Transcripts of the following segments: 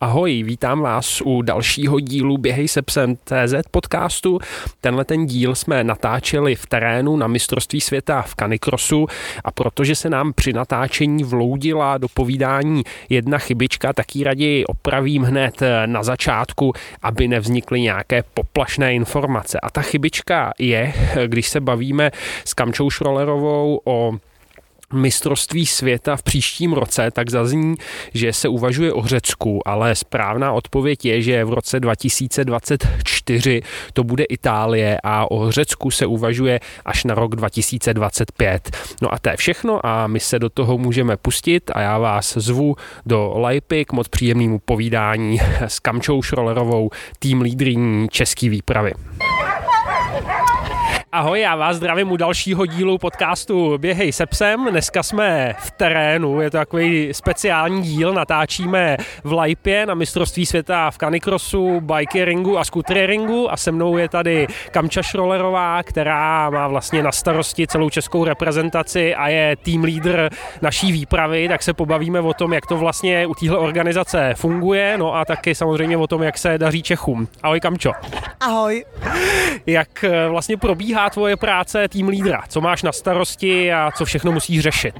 Ahoj, vítám vás u dalšího dílu Běhej se psem TZ podcastu. Tenhle ten díl jsme natáčeli v terénu na mistrovství světa v Canicrossu a protože se nám při natáčení vloudila do povídání jedna chybička, tak ji raději opravím hned na začátku, aby nevznikly nějaké poplašné informace. A ta chybička je, když se bavíme s Kamčou Šrolerovou o mistrovství světa v příštím roce, tak zazní, že se uvažuje o Řecku, ale správná odpověď je, že v roce 2024 to bude Itálie a o Řecku se uvažuje až na rok 2025. No a to je všechno a my se do toho můžeme pustit a já vás zvu do Lajpy k moc příjemnému povídání s Kamčou Šrolerovou, tým lídrní český výpravy. Ahoj, já vás zdravím u dalšího dílu podcastu Běhej se psem. Dneska jsme v terénu, je to takový speciální díl, natáčíme v Lajpě na mistrovství světa v canicrossu, bikeringu a skutrieringu a se mnou je tady Kamča Šrolerová, která má vlastně na starosti celou českou reprezentaci a je tým lídr naší výpravy, tak se pobavíme o tom, jak to vlastně u téhle organizace funguje, no a taky samozřejmě o tom, jak se daří Čechům. Ahoj Kamčo. Ahoj. Jak eh, vlastně probíhá tvoje práce tým lídra? Co máš na starosti a co všechno musíš řešit?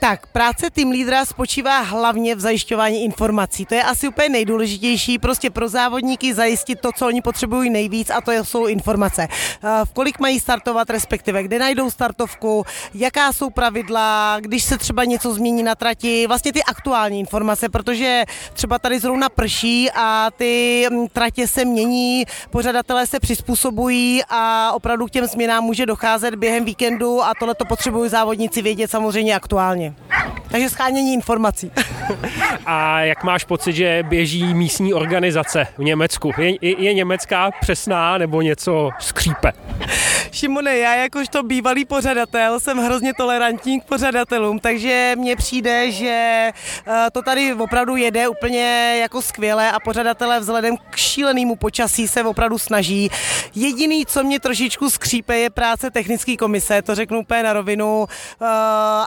Tak, práce tým lídra spočívá hlavně v zajišťování informací. To je asi úplně nejdůležitější, prostě pro závodníky zajistit to, co oni potřebují nejvíc a to jsou informace. Eh, v kolik mají startovat, respektive kde najdou startovku, jaká jsou pravidla, když se třeba něco změní na trati, vlastně ty aktuální informace, protože třeba tady zrovna prší a ty mm, tratě se mění, pořadatelé se přizpůsobují a opravdu k těm změnám může docházet během víkendu a tohle to potřebují závodníci vědět samozřejmě aktuálně. Takže schánění informací. A jak máš pocit, že běží místní organizace v Německu? Je, je, je německá přesná nebo něco skřípe? Šimone, já jakožto bývalý pořadatel jsem hrozně tolerantní k pořadatelům, takže mně přijde, že eh, to tady opravdu jede úplně jako skvěle a pořadatelé vzhledem k šílenému počasí se opravdu snaží. Jediný, co mě trošičku skřípe, je práce technické komise, to řeknu úplně na rovinu. Eh,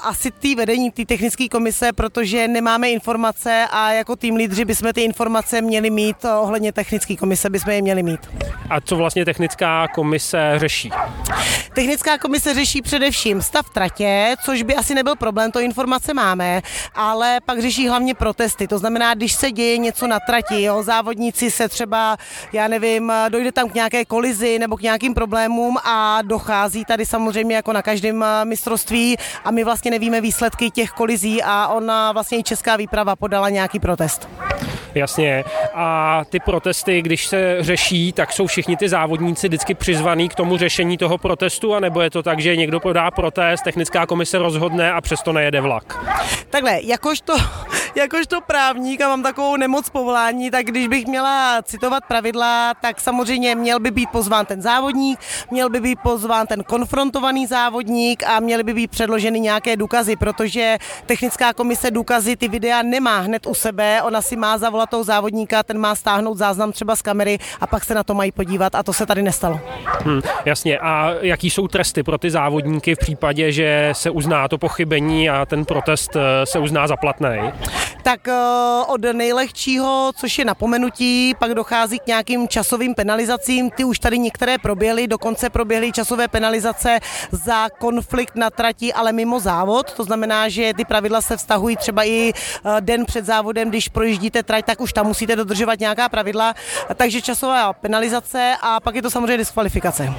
asi ty vedení té technické komise, protože nemáme informace a jako tým lídři bychom ty informace měli mít ohledně technické komise, bychom je měli mít. A co vlastně technická komise řeší? Technická komise řeší především stav tratě, což by asi nebyl problém, to informace máme, ale pak řeší hlavně protesty. To znamená, když se děje něco na trati, jo, závodníci se třeba, já nevím, dojde tam k nějaké kolizi nebo k nějakým problémům a dochází tady samozřejmě jako na každém mistrovství a my vlastně nevíme výsledky těch kolizí a ona vlastně i česká výprava podala nějaký protest. Jasně. A ty protesty, když se řeší, tak jsou všichni ty závodníci vždycky přizvaný k tomu řešení toho protestu, anebo je to tak, že někdo podá protest, technická komise rozhodne a přesto nejede vlak? Takhle, jakožto, jakožto právník a mám takovou nemoc povolání, tak když bych měla citovat pravidla, tak samozřejmě měl by být pozván ten závodník, měl by být pozván ten konfrontovaný závodník a měly by být předloženy nějaké důkazy, protože technická komise důkazy, ty videa nemá hned u sebe, ona si má zavolat toho závodníka, ten má stáhnout záznam třeba z kamery a pak se na to mají podívat a to se tady nestalo. Hmm, jasně, a jaký jsou tresty pro ty závodníky v případě, že se uzná to pochybení a ten protest eh, se uzná za platný? Tak eh, od nejlehčího, což je napomenutí, pak dochází k nějakým časovým penalizacím. Ty už tady některé proběhly, dokonce proběhly časové penalizace za konflikt na trati, ale mimo závod. To znamená, že ty pravidla se vztahují třeba i eh, den před závodem, když projíždíte trať, tak už tam musíte dodržovat nějaká pravidla. Takže časová penalizace a pak je to samozřejmě diskvalifikace.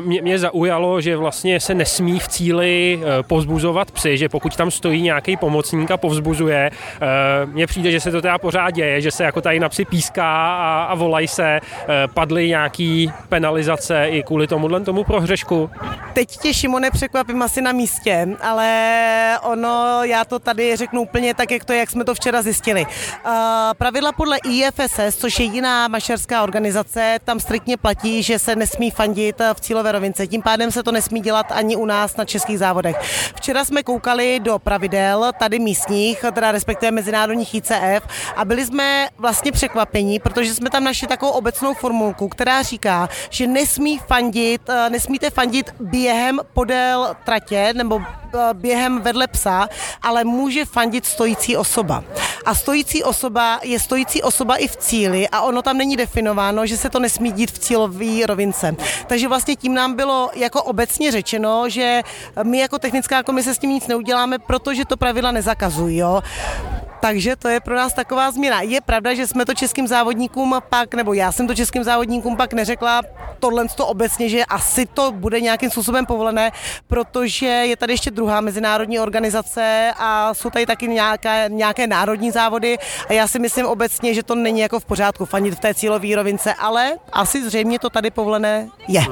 Mě, mě zaujalo, že vlastně se nesmí v cíli eh, povzbuzovat psy, že pokud tam stojí nějaký pomocník a povzbuzuje, Eh, mně přijde, že se to teda pořád děje, že se jako tady na psi píská a, a volají se, padly nějaký penalizace i kvůli tomuhle tomu prohřešku. Teď tě, Šimone, překvapím asi na místě, ale ono, já to tady řeknu úplně tak, jak to, jak jsme to včera zjistili. Uh, pravidla podle IFSS, což je jiná mašerská organizace, tam striktně platí, že se nesmí fandit v cílové rovince. Tím pádem se to nesmí dělat ani u nás na českých závodech. Včera jsme koukali do pravidel tady místních, teda respektive mezinárodních ICF a byli jsme vlastně překvapení, protože jsme tam našli takovou obecnou formulku, která říká, že nesmí fandit, eh, nesmíte fandit během podél tratě nebo eh, během vedle psa, ale může fandit stojící osoba. A stojící osoba je stojící osoba i v cíli a ono tam není definováno, že se to nesmí dít v cílové rovince. Takže vlastně tím nám bylo jako obecně řečeno, že my jako technická komise s tím nic neuděláme, protože to pravidla nezakazují. Jo? Takže to je pro nás taková změna. Je pravda, že jsme to českým závodníkům pak, nebo já jsem to českým závodníkům pak neřekla tohle to obecně, že asi to bude nějakým způsobem povolené, protože je tady ještě druhá mezinárodní organizace a jsou tady taky nějaké, nějaké národní závody a já si myslím obecně, že to není jako v pořádku fanit v té cílové rovince, ale asi zřejmě to tady povolené je.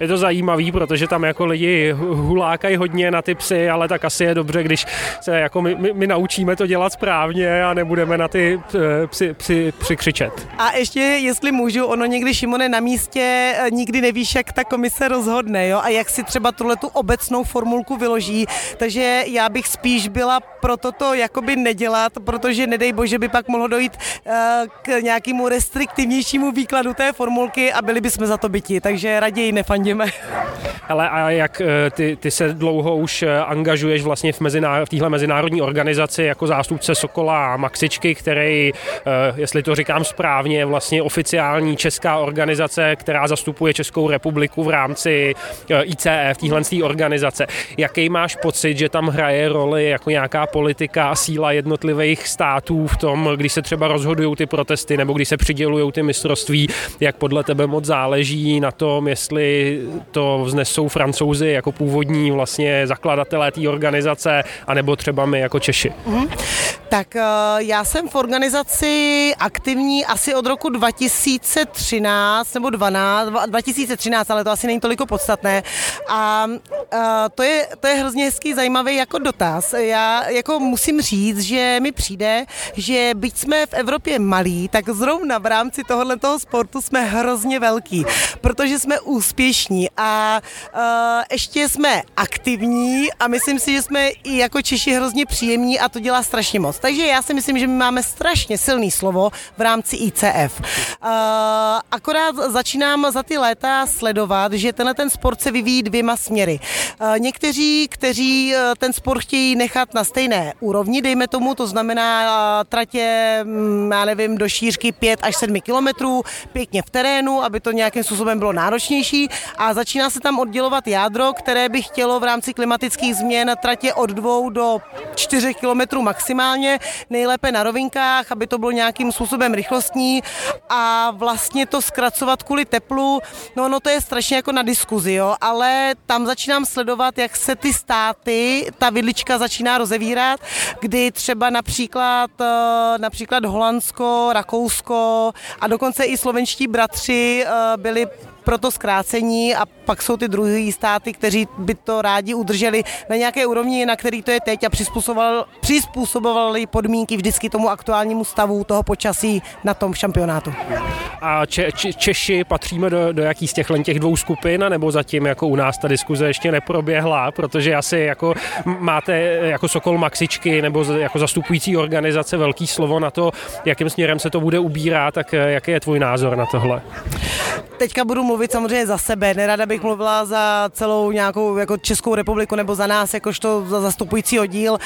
Je to zajímavý, protože tam jako lidi hulákají hodně na ty psy, ale tak asi je dobře, když se jako my, my, my naučíme to dělat správně a nebudeme na ty eh, psy, psy přikřičet. A ještě, jestli můžu, ono někdy, Šimone, na místě eh, nikdy nevíš, jak ta komise rozhodne, jo, a jak si třeba tuhle tu obecnou formulku vyloží, takže já bych spíš byla pro toto jakoby nedělat, protože nedej bože by pak mohlo dojít uh, k nějakému restriktivnějšímu výkladu té formulky a byli bychom za to byti, takže raději nefandíme. Ale a jak ty, ty se dlouho už angažuješ vlastně v, mezinár- v téhle mezinárodní organizaci jako zástupce Sokola Maxičky, který, eh, jestli to říkám správně, je vlastně oficiální česká organizace, která zastupuje Českou republiku v rámci eh, ICE, v téhle organizace. Jaký máš pocit, že tam hraje roli jako nějaká politika a síla jednotlivých států v tom, když se třeba rozhodují ty protesty nebo když se přidělují ty mistrovství, jak podle tebe moc záleží na tom, jestli to vznesou francouzi jako původní vlastně zakladatelé té organizace, anebo třeba my jako Češi. Mm-hmm. Tak eh, já jsem v organizaci aktivní asi od roku 2013 nebo 12, 2013, ale to asi není toliko podstatné. A eh, to je, to je hrozně hezký, zajímavý jako dotaz. Já jako musím říct, že mi přijde, že byť jsme v Evropě malí, tak zrovna v rámci tohohle toho sportu jsme hrozně velký, protože jsme úspěšní a uh, ještě jsme aktivní a myslím si, že jsme i jako Češi hrozně příjemní a to dělá strašně moc. Takže já si myslím, že my máme strašně silný slovo v rámci ICF. Uh, akorát začínám za ty léta sledovat, že tenhle ten sport se vyvíjí dvěma směry. Uh, někteří, kteří ten sport chtějí nechat na stejné úrovni, dejme tomu, to znamená uh, tratě, um, já nevím, do šířky 5 až 7 kilometrů, pěkně v terénu, aby to nějakým způsobem bylo náročnější a začíná se tam oddělovat jádro, které by chtělo v rámci klimatických změn tratě od 2 do 4 kilometrů maximálně nejlépe na rovinkách, aby to bylo nějakým způsobem rychlostní a vlastně to zkracovat kvůli teplu, no, no to je strašně jako na diskuzi, jo, ale tam začínám sledovat, jak se ty státy, ta vidlička začíná rozevírat, kdy třeba například, eh, například Holandsko, Rakousko a dokonce i slovenští bratři eh, byli pro to zkrácení a pak jsou ty druhé státy, kteří by to rádi udrželi na nějaké úrovni, na který to je teď a přizpůsobovali podmínky vždycky tomu aktuálnímu stavu toho počasí na tom šampionátu. A če, če, Češi patříme do, do jakých z těch těch dvou skupin, nebo zatím jako u nás ta diskuze ještě neproběhla, protože asi jako máte jako Sokol Maxičky nebo jako zastupující organizace velký slovo na to, jakým směrem se to bude ubírat, tak jaký je tvůj názor na tohle? Teďka budu mluvit samozřejmě za sebe, nerada bych mluvila za celou nějakou jako Českou republiku nebo za nás, jakožto za zastupující oddíl.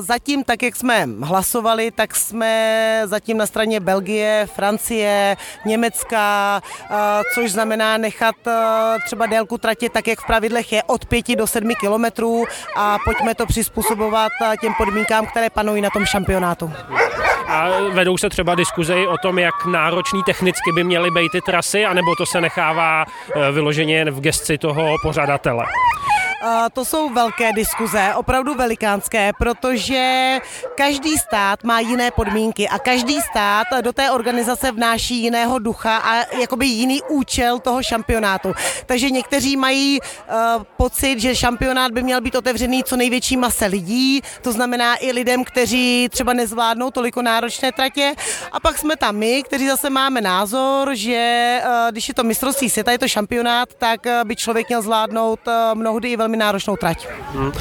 Zatím, tak jak jsme hlasovali, tak jsme zatím na straně Belgie, Francie, Německa, což znamená nechat třeba délku tratě tak, jak v pravidlech je od 5 do 7 kilometrů a pojďme to přizpůsobovat těm podmínkám, které panují na tom šampionátu. A vedou se třeba diskuze o tom, jak náročný technicky by měly být ty trasy, anebo to se nechává eh, vyloženě v gesci toho pořadatele? To jsou velké diskuze, opravdu velikánské, protože každý stát má jiné podmínky a každý stát do té organizace vnáší jiného ducha a jakoby jiný účel toho šampionátu. Takže někteří mají uh, pocit, že šampionát by měl být otevřený co největší mase lidí, to znamená i lidem, kteří třeba nezvládnou toliko náročné tratě. A pak jsme tam my, kteří zase máme názor, že uh, když je to mistrovství světa, je to šampionát, tak uh, by člověk měl zvládnout mnohdy i velmi velmi náročnou trať. Hmm.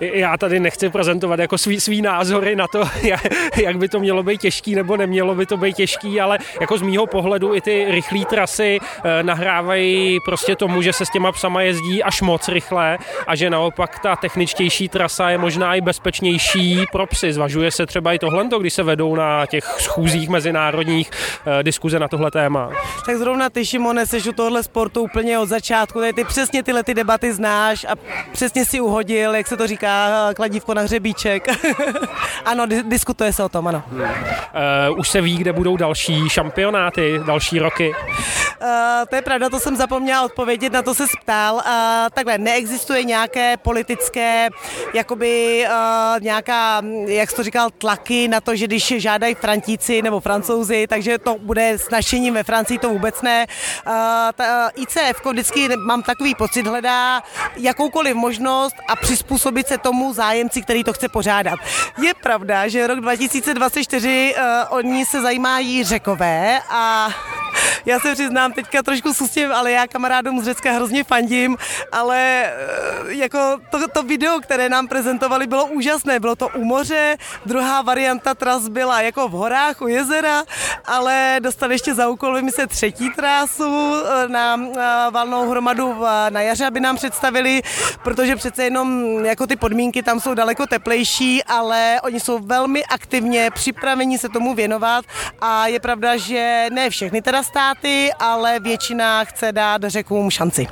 Já tady nechci prezentovat jako svý, svý názory na to, jak by to mělo být těžký nebo nemělo by to být těžký, ale jako z mýho pohledu i ty rychlé trasy eh, nahrávají prostě tomu, že se s těma psama jezdí až moc rychle a že naopak ta techničtější trasa je možná i bezpečnější pro psy. Zvažuje se třeba i tohle, když se vedou na těch schůzích mezinárodních eh, diskuze na tohle téma. Tak zrovna ty, Šimone, seš u tohle sportu úplně od začátku, ty přesně tyhle ty debaty znáš a přesně si uhodil, jak se to říká, kladívko na hřebíček. ano, diskutuje se o tom, ano. Hmm. Uh, už se ví, kde budou další šampionáty, další roky? Uh, to je pravda, to jsem zapomněla odpovědět, na to se ptal. Uh, takhle, neexistuje nějaké politické, jakoby uh, nějaká, jak jsi to říkal, tlaky na to, že když žádají Frantíci nebo Francouzi, takže to bude s našením ve Francii, to vůbec ne. Uh, ta, ICF vždycky mám takový pocit, hledá jakoukoliv možnost a přizpůsobit se tomu zájemci, který to chce pořádat. Je pravda, že rok 2024 uh, oni se zajímají řekové a já se přiznám teďka trošku s ale já kamarádům z Řecka hrozně fandím, ale eh, jako to, to video, které nám prezentovali, bylo úžasné. Bylo to u moře, druhá varianta tras byla jako v horách u jezera, ale dostali ještě za úkol vymyslet třetí trásu eh, na, na valnou hromadu na jaře, aby nám představili, protože přece jenom jako ty podmínky tam jsou daleko teplejší, ale oni jsou velmi aktivně připraveni se tomu věnovat a je pravda, že ne všechny teda státy, ale většina chce dát řekům šanci.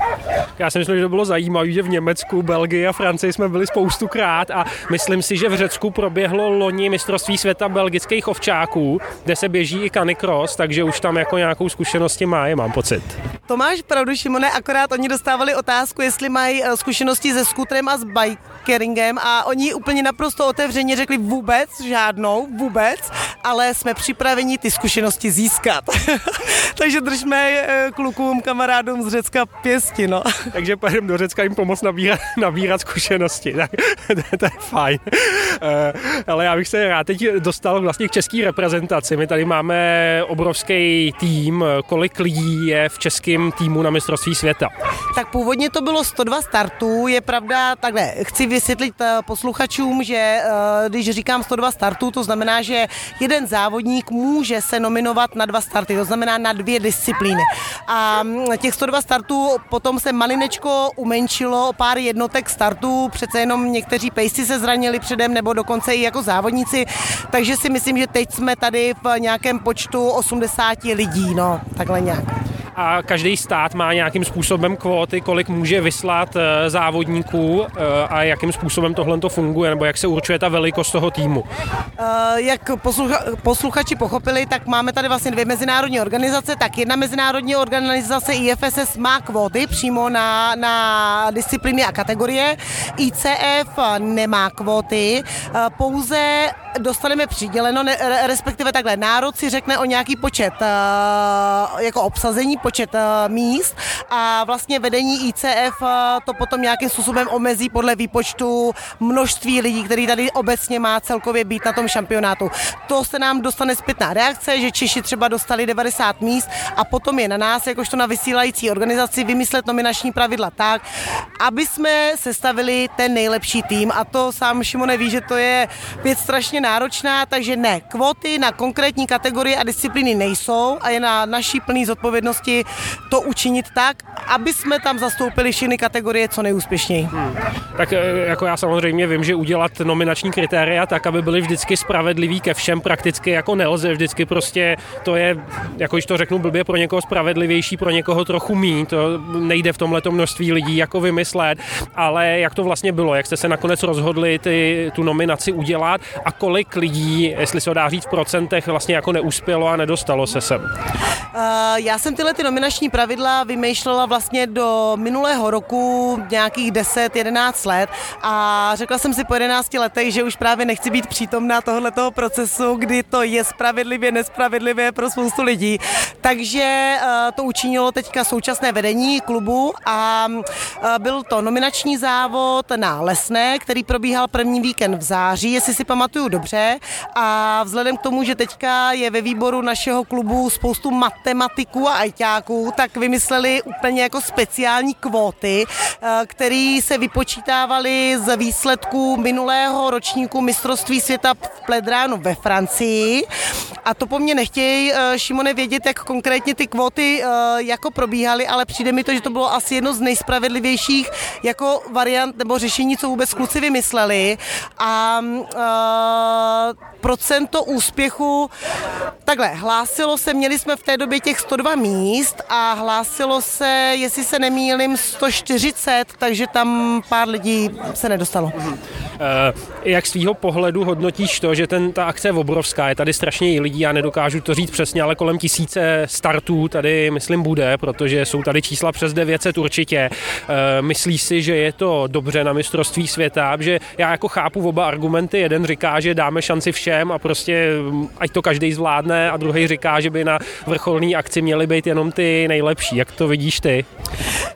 Já si myslím, že to bylo zajímavé, že v Německu, Belgii a Francii jsme byli spoustukrát a myslím si, že v Řecku proběhlo loni mistrovství světa belgických ovčáků, kde se běží i canicross, takže už tam jako nějakou zkušenosti má, mám pocit. To máš pravdu, Šimone, akorát oni dostávali otázku, jestli mají eh, zkušenosti se skutrem a s bikeringem a oni úplně naprosto otevřeně řekli vůbec, žádnou, vůbec, ale jsme připraveni ty zkušenosti získat. Takže držme eh, klukům, kamarádům z Řecka pěsti, no. Takže pojedeme do Řecka jim pomoct nabírat, nabírat zkušenosti. Tak, to, to je fajn. Eh, ale já bych se rád teď dostal vlastně k české reprezentaci. My tady máme obrovský tým. Kolik lidí je v českém týmu na mistrovství světa? Tak původně to bylo 102 startů. Je pravda, takhle, chci vysvětlit eh, posluchačům, že když říkám 102 startů, to znamená, že jeden závodník může se nominovat na dva starty, to znamená na dvě disciplíny. A mm, těch 102 startů potom se malinečko umenšilo o pár jednotek startů, přece jenom někteří pejsci se zranili předem, nebo dokonce i jako závodníci, takže si myslím, že teď jsme tady v nějakém počtu 80 lidí, no, takhle nějak a každý stát má nějakým způsobem kvóty, kolik může vyslat eh, závodníků eh, a jakým způsobem tohle to funguje, nebo jak se určuje ta velikost toho týmu. Eh, jak poslucha, posluchači pochopili, tak máme tady vlastně dvě mezinárodní organizace, tak jedna mezinárodní organizace IFSS má kvóty přímo na, na disciplíny a kategorie, ICF nemá kvóty, pouze dostaneme přiděleno, respektive takhle, národ si řekne o nějaký počet jako obsazení počet uh, míst a vlastně vedení ICF eh, to potom nějakým způsobem omezí podle výpočtu množství lidí, který tady obecně má celkově být na tom šampionátu. To se nám dostane zpětná reakce, že Češi třeba dostali 90 míst a potom je na nás, jakožto na vysílající organizaci, vymyslet nominační pravidla tak, aby jsme sestavili ten nejlepší tým a to sám Šimone ví, že to je věc strašně náročná, takže ne, kvóty na konkrétní kategorie a disciplíny nejsou a je na naší plný zodpovědnosti to učinit tak, aby jsme tam zastoupili všechny kategorie co nejúspěšněji. Hmm. Tak e, jako já samozřejmě vím, že udělat nominační kritéria tak, aby byly vždycky spravedlivý ke všem, prakticky jako nelze vždycky prostě to je, jako když to řeknu blbě, pro někoho spravedlivější, pro někoho trochu mý, to nejde v tomhle množství lidí jako vymyslet, ale jak to vlastně bylo, jak jste se nakonec rozhodli ty, tu nominaci udělat a kolik lidí, jestli se dá říct v procentech, vlastně jako neuspělo a nedostalo se sem? Uh, já jsem tyhle ty nominační pravidla vymýšlela vlastně do minulého roku nějakých 10-11 let a řekla jsem si po 11 letech, že už právě nechci být přítomná tohoto procesu, kdy to je spravedlivě, nespravedlivě pro spoustu lidí. Takže eh, to učinilo teďka současné vedení klubu a eh, byl to nominační závod na Lesné, který probíhal první víkend v září, jestli si pamatuju dobře. A vzhledem k tomu, že teďka je ve výboru našeho klubu spoustu mat matematiků a ajťáků, tak vymysleli úplně jako speciální kvóty, které se vypočítávaly z výsledků minulého ročníku mistrovství světa v Pledránu ve Francii. A to po mně nechtějí, Šimone, vědět, jak konkrétně ty kvóty jako probíhaly, ale přijde mi to, že to bylo asi jedno z nejspravedlivějších jako variant nebo řešení, co vůbec kluci vymysleli. A uh, procento úspěchu, takhle, hlásilo se, měli jsme v té době těch 102 míst a hlásilo se, jestli se nemýlím, 140, takže tam pár lidí se nedostalo. Uh, jak svýho pohledu hodnotíš to, že ten, ta akce je obrovská, je tady strašně lidí, já nedokážu to říct přesně, ale kolem tisíce startů tady, myslím, bude, protože jsou tady čísla přes 900 určitě. Uh, myslíš si, že je to dobře na mistrovství světa, že já jako chápu oba argumenty, jeden říká, že dáme šanci všem a prostě mm, ať to každý zvládne a druhý říká, že by na vrcholné akci měly být jenom ty nejlepší. Jak to vidíš ty?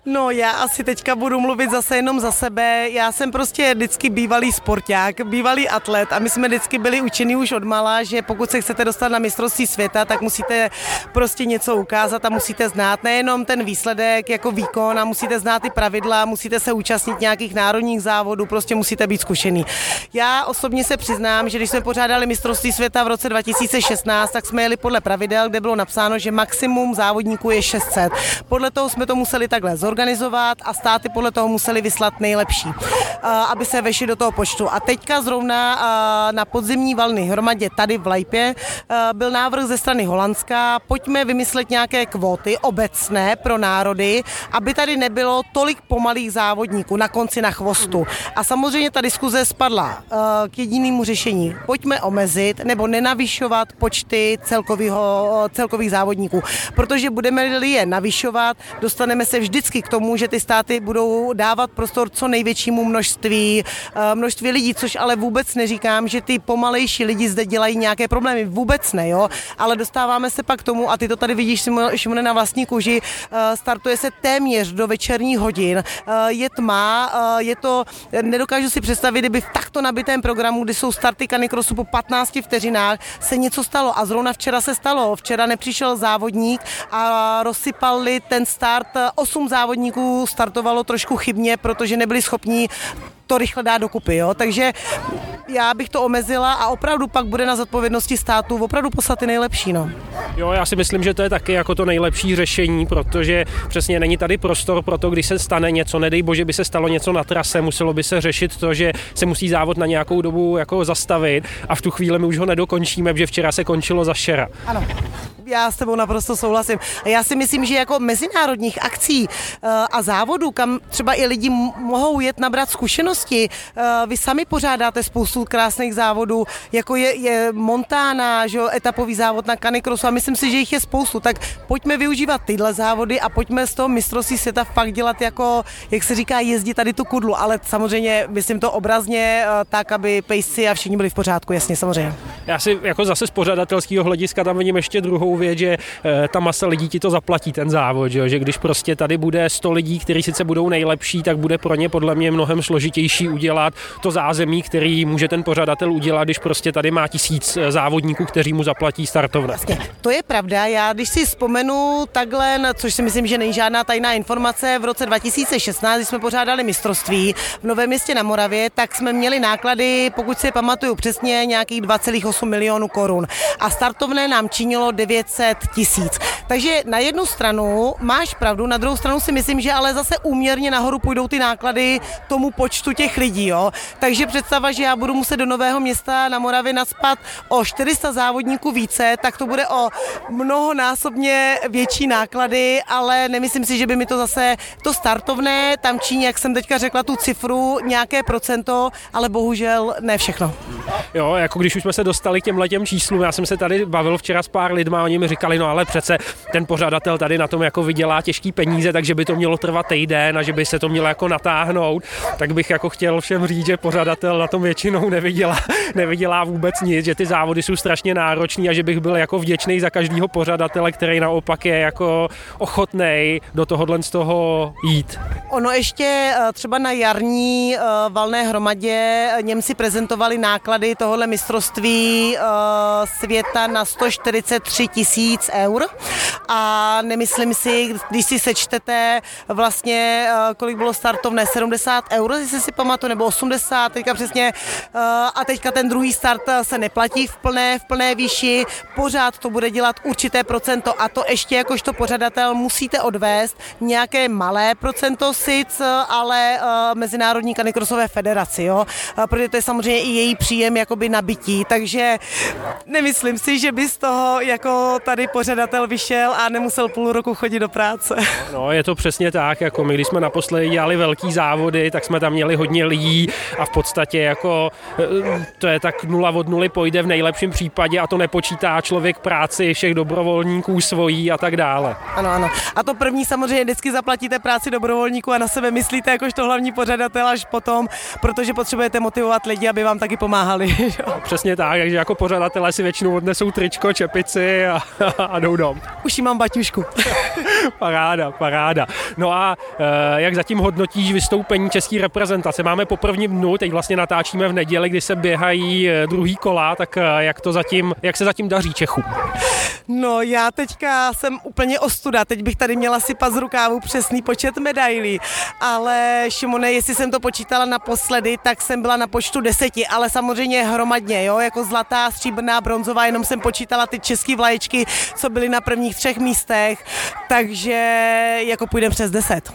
No já asi teďka budu mluvit zase jenom za sebe. Já jsem prostě vždycky bývalý sporták, bývalý atlet a my jsme vždycky byli učeni už od mala, že pokud se chcete dostat na mistrovství světa, tak musíte prostě něco ukázat a musíte znát nejenom ten výsledek jako výkon a musíte znát ty pravidla, musíte se účastnit nějakých národních závodů, prostě musíte být zkušený. Já osobně se přiznám, že když jsme pořádali mistrovství světa v roce 2016, tak jsme jeli podle pravidel, kde bylo napsáno, že maximum závodníků je 600. Podle toho jsme to museli takhle zorganizovat a státy podle toho museli vyslat nejlepší, aby se vešli do toho počtu. A teďka zrovna na podzimní valny hromadě tady v Lajpě byl návrh ze strany Holandska, pojďme vymyslet nějaké kvóty obecné pro národy, aby tady nebylo tolik pomalých závodníků na konci na chvostu. A samozřejmě ta diskuze spadla k jedinému řešení. Pojďme omezit nebo nenavyšovat počty celkovýho, celkových závodníků, protože budeme-li je navyšovat, dostaneme se vždycky k tomu, že ty státy budou dávat prostor co největšímu množství, eh, množství lidí, což ale vůbec neříkám, že ty pomalejší lidi zde dělají nějaké problémy. Vůbec ne, jo. Ale dostáváme se pak k tomu, a ty to tady vidíš, Šimone, na vlastní kůži, eh, startuje se téměř do večerních hodin, eh, je tma, je to, nedokážu si představit, kdyby v takto nabitém programu, kdy jsou starty kanikrosu po 15 vteřinách, se něco stalo. A zrovna včera se stalo. Včera nepřišel závodník a rozsypali ten start. Osm závodníků startovalo trošku chybně, protože nebyli schopní to rychle dá dokupy, jo? takže já bych to omezila a opravdu pak bude na zodpovědnosti státu opravdu poslat ty nejlepší. No. Jo, já si myslím, že to je taky jako to nejlepší řešení, protože přesně není tady prostor pro to, když se stane něco, nedej bože by se stalo něco na trase, muselo by se řešit to, že se musí závod na nějakou dobu jako zastavit a v tu chvíli my už ho nedokončíme, protože včera se končilo za šera. Ano já s tebou naprosto souhlasím. A já si myslím, že jako mezinárodních akcí uh, a závodů, kam třeba i lidi mohou jet nabrat zkušenosti, uh, vy sami pořádáte spoustu krásných závodů, jako je, je Montana, že jo, etapový závod na Canicrossu a myslím si, že jich je spoustu, tak pojďme využívat tyhle závody a pojďme z toho mistrovství světa fakt dělat jako, jak se říká, jezdit tady tu kudlu, ale samozřejmě myslím to obrazně uh, tak, aby pejsci a všichni byli v pořádku, jasně, samozřejmě. Já si jako zase z pořadatelského hlediska tam vidím ještě druhou věc, že eh, ta masa lidí ti to zaplatí, ten závod, že, že když prostě tady bude 100 lidí, kteří sice budou nejlepší, tak bude pro ně podle mě mnohem složitější udělat to zázemí, který může ten pořadatel udělat, když prostě tady má tisíc eh, závodníků, kteří mu zaplatí startovné. To je pravda. Já když si vzpomenu takhle, což si myslím, že není žádná tajná informace, v roce 2016, když jsme pořádali mistrovství v Novém městě na Moravě, tak jsme měli náklady, pokud si pamatuju přesně, nějakých 2,8 milionů korun. A startovné nám činilo 9 500 tisíc. Takže na jednu stranu máš pravdu, na druhou stranu si myslím, že ale zase úměrně nahoru půjdou ty náklady tomu počtu těch lidí. Jo? Takže představa, že já budu muset do Nového města na Moravě naspat o 400 závodníků více, tak to bude o mnohonásobně větší náklady, ale nemyslím si, že by mi to zase to startovné tam činí, jak jsem teďka řekla tu cifru, nějaké procento, ale bohužel ne všechno. Jo, jako když už jsme se dostali k těm letěm číslům, já jsem se tady bavil včera s pár lidma, oni mi říkali, no ale přece ten pořadatel tady na tom jako vydělá těžký peníze, takže by to mělo trvat týden a že by se to mělo jako natáhnout, tak bych jako chtěl všem říct, že pořadatel na tom většinou nevydělá, nevydělá vůbec nic, že ty závody jsou strašně náročný a že bych byl jako vděčný za každého pořadatele, který naopak je jako ochotný do tohohle z toho jít. Ono ještě eh, třeba na jarní eh, valné hromadě eh, Němci prezentovali náklady tohohle mistrovství světa na 143 tisíc eur a nemyslím si, když si sečtete vlastně, kolik bylo startovné, 70 euro, jestli si pamatuju, nebo 80, teďka přesně, eh, a teďka ten druhý start se neplatí v plné, v plné výši, pořád to bude dělat určité procento a to ještě jakožto pořadatel musíte odvést nějaké malé procento sic, ale Mezinárodní kanikrosové federaci, jo, protože to je samozřejmě i její příjem jakoby nabití, takže nemyslím si, že by z toho jako tady pořadatel vyšel a nemusel půl roku chodit do práce. No, je to přesně tak, jako my, když jsme naposledy dělali velký závody, tak jsme tam měli hodně lidí a v podstatě jako eh, to je tak nula od nuly pojde v nejlepším případě a to nepočítá člověk práci všech dobrovolníků svojí a tak dále. Ano, ano. A to první samozřejmě vždycky zaplatíte práci dobrovolníků a na sebe myslíte jakožto hlavní pořadatel až potom, protože potřebujete motivovat lidi, aby vám taky pomáhali. Přesně tak, takže jako pořadatelé si většinou odnesou tričko, čepici a, a jdou dom. Už jí mám baťušku. paráda, paráda. No a e, jak zatím hodnotíš vystoupení české reprezentace? Máme po prvním dnu, teď vlastně natáčíme v neděli, kdy se běhají eh, druhý kola, tak eh, jak to zatím, jak se zatím daří Čechům? No já teďka jsem úplně ostuda, teď bych tady měla si z rukávu přesný počet medailí, ale Šimone, jestli jsem to počítala naposledy, tak jsem byla na počtu deseti, ale samozřejmě hromadně, jo, jako zlatá, stříbrná, bronzová, jenom jsem počítala ty české vlaječky, co byly na prvních třech místech, takže jako půjdeme přes deset.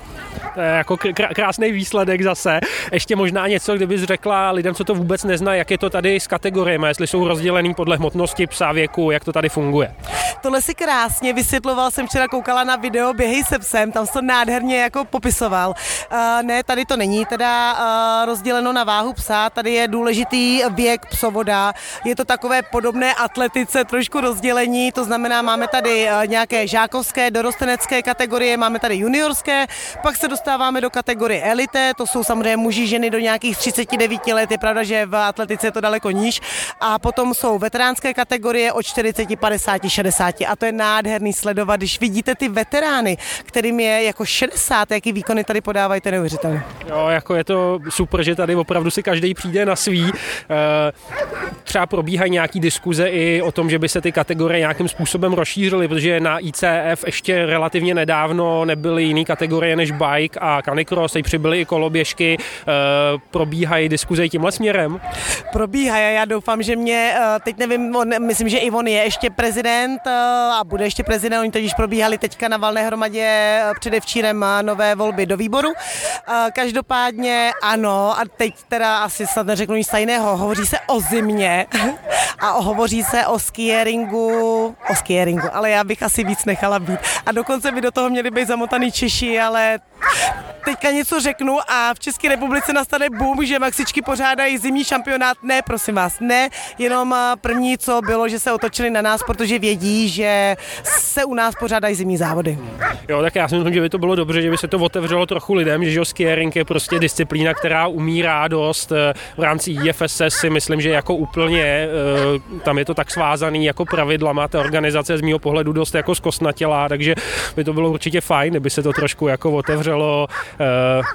To je jako krásný výsledek zase. Ještě možná něco, kdybys řekla lidem, co to vůbec nezná, jak je to tady s kategoriemi, jestli jsou rozdělený podle hmotnosti psa věku, jak to tady funguje. Tohle si krásně vysvětloval, jsem včera koukala na video Běhej se psem, tam to nádherně jako popisoval. Uh, ne, tady to není teda uh, rozděleno na váhu psa, tady je důležitý věk psovoda, je to takové podobné atletice, trošku rozdělení, to znamená, máme tady uh, nějaké žákovské, dorostenecké kategorie, máme tady juniorské, pak se dostáváme do kategorie elite, to jsou samozřejmě muži, ženy do nějakých 39 let, je pravda, že v atletice je to daleko níž, a potom jsou veteránské kategorie od 40, 50, 60 a to je nádherný sledovat, když vidíte ty veterány, kterým je jako 60, jaký výkony tady podávají, to je neuvěřitelné. Jo, jako je to super, že tady opravdu si každý přijde na svý. Eh, třeba probíhají nějaký diskuze i o tom, že by se ty kategorie nějakým způsobem rozšířily, protože na ICF ještě relativně nedávno nebyly jiné kategorie než bike a canicross, teď přibyly i koloběžky. Eh, probíhají diskuze tímhle směrem? Probíhají, já doufám, že mě, eh, teď nevím, on, myslím, že i on je ještě prezident a bude ještě prezident, oni totiž probíhali teďka na valné hromadě předevčírem nové volby do výboru. Každopádně ano, a teď teda asi snad neřeknu nic jiného, hovoří se o zimě a hovoří se o skieringu, o skieringu, ale já bych asi víc nechala být. A dokonce by do toho měli být zamotaný Češi, ale teďka něco řeknu a v České republice nastane boom, že Maxičky pořádají zimní šampionát. Ne, prosím vás, ne, jenom první, co bylo, že se otočili na nás, protože vědí, že se u nás pořádají zimní závody. Jo, tak já si myslím, že by to bylo dobře, že by se to otevřelo trochu lidem, že skiering je prostě disciplína, která umírá dost. Eh, v rámci IFSS si myslím, že jako úplně eh, tam je to tak svázaný jako pravidlama, ta organizace z mého pohledu dost jako zkosnatělá, takže by to bylo určitě fajn, kdyby se to trošku jako otevřelo, eh,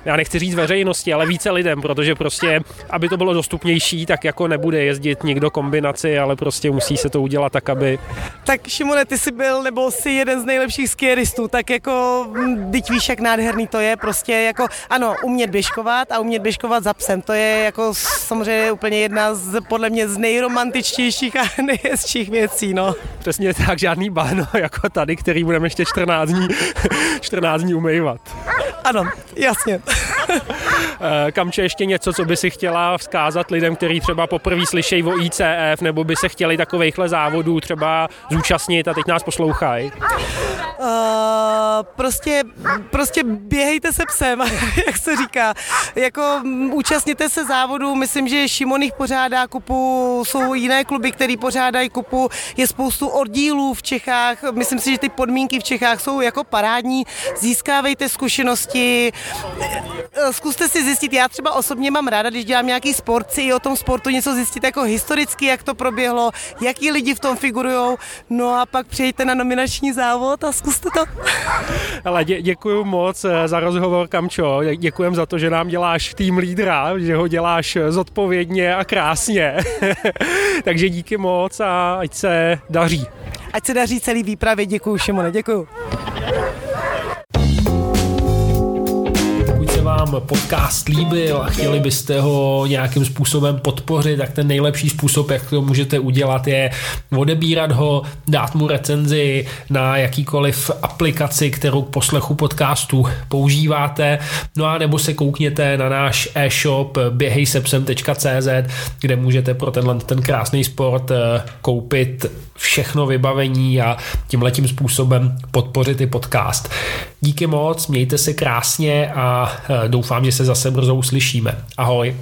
já nechci říct veřejnosti, ale více lidem, protože prostě, aby to bylo dostupnější, tak jako nebude jezdit nikdo kombinaci, ale prostě musí se to udělat tak, aby... Tak Šimone, ty jsi byl nebo jsi jeden z nejlepších skieristů, tak jako, hm, teď víš, jak nádherný to je, prostě jako, ano, umět běžkovat a umět běžkovat za psem, to je jako samozřejmě úplně jedna z, podle mě z nejromantičtějších a nejhezčích věcí, no. Přesně tak, žádný báno jako tady, který budeme ještě 14 dní, 14 dní umývat. Ano, jasně. Eh, Kamče, ještě něco, co by si chtěla vzkázat lidem, kteří třeba poprvé slyšejí o ICF, nebo by se chtěli takovýchhle závodů třeba zúčastnit? A teď nás poslouchají? Uh, prostě, prostě běhejte se psem, jak se říká. Jako účastněte se závodu, myslím, že Šimon jich pořádá kupu, jsou jiné kluby, které pořádají kupu, je spoustu oddílů v Čechách, myslím si, že ty podmínky v Čechách jsou jako parádní, získávejte zkušenosti, eh, zkuste si zjistit, já třeba osobně mám ráda, když dělám nějaký sport, si i o tom sportu něco zjistit jako historicky, jak to proběhlo, jaký lidi v tom figurují, no a pak přijďte na nominační závod a zkuste to. Ale dě, děkuji moc eh, za rozhovor, Kamčo. Děkujem za to, že nám děláš tým lídra, že ho děláš zodpovědně a krásně. Takže díky moc a ať se daří. ať se daří celý výpravě. Děkuji, Šimone, děkuji. Vám podcast líbil a chtěli byste ho nějakým způsobem podpořit, tak ten nejlepší způsob, jak to můžete udělat, je odebírat ho, dát mu recenzi na jakýkoliv aplikaci, kterou k poslechu podcastu používáte, no a nebo se koukněte na náš e-shop běhejsepsem.cz, kde můžete pro tenhle ten krásný sport eh, koupit všechno vybavení a tímhletím způsobem podpořit i podcast. Díky moc, mějte se krásně a Eh, doufám, že se zase brzo uslyšíme. Ahoj.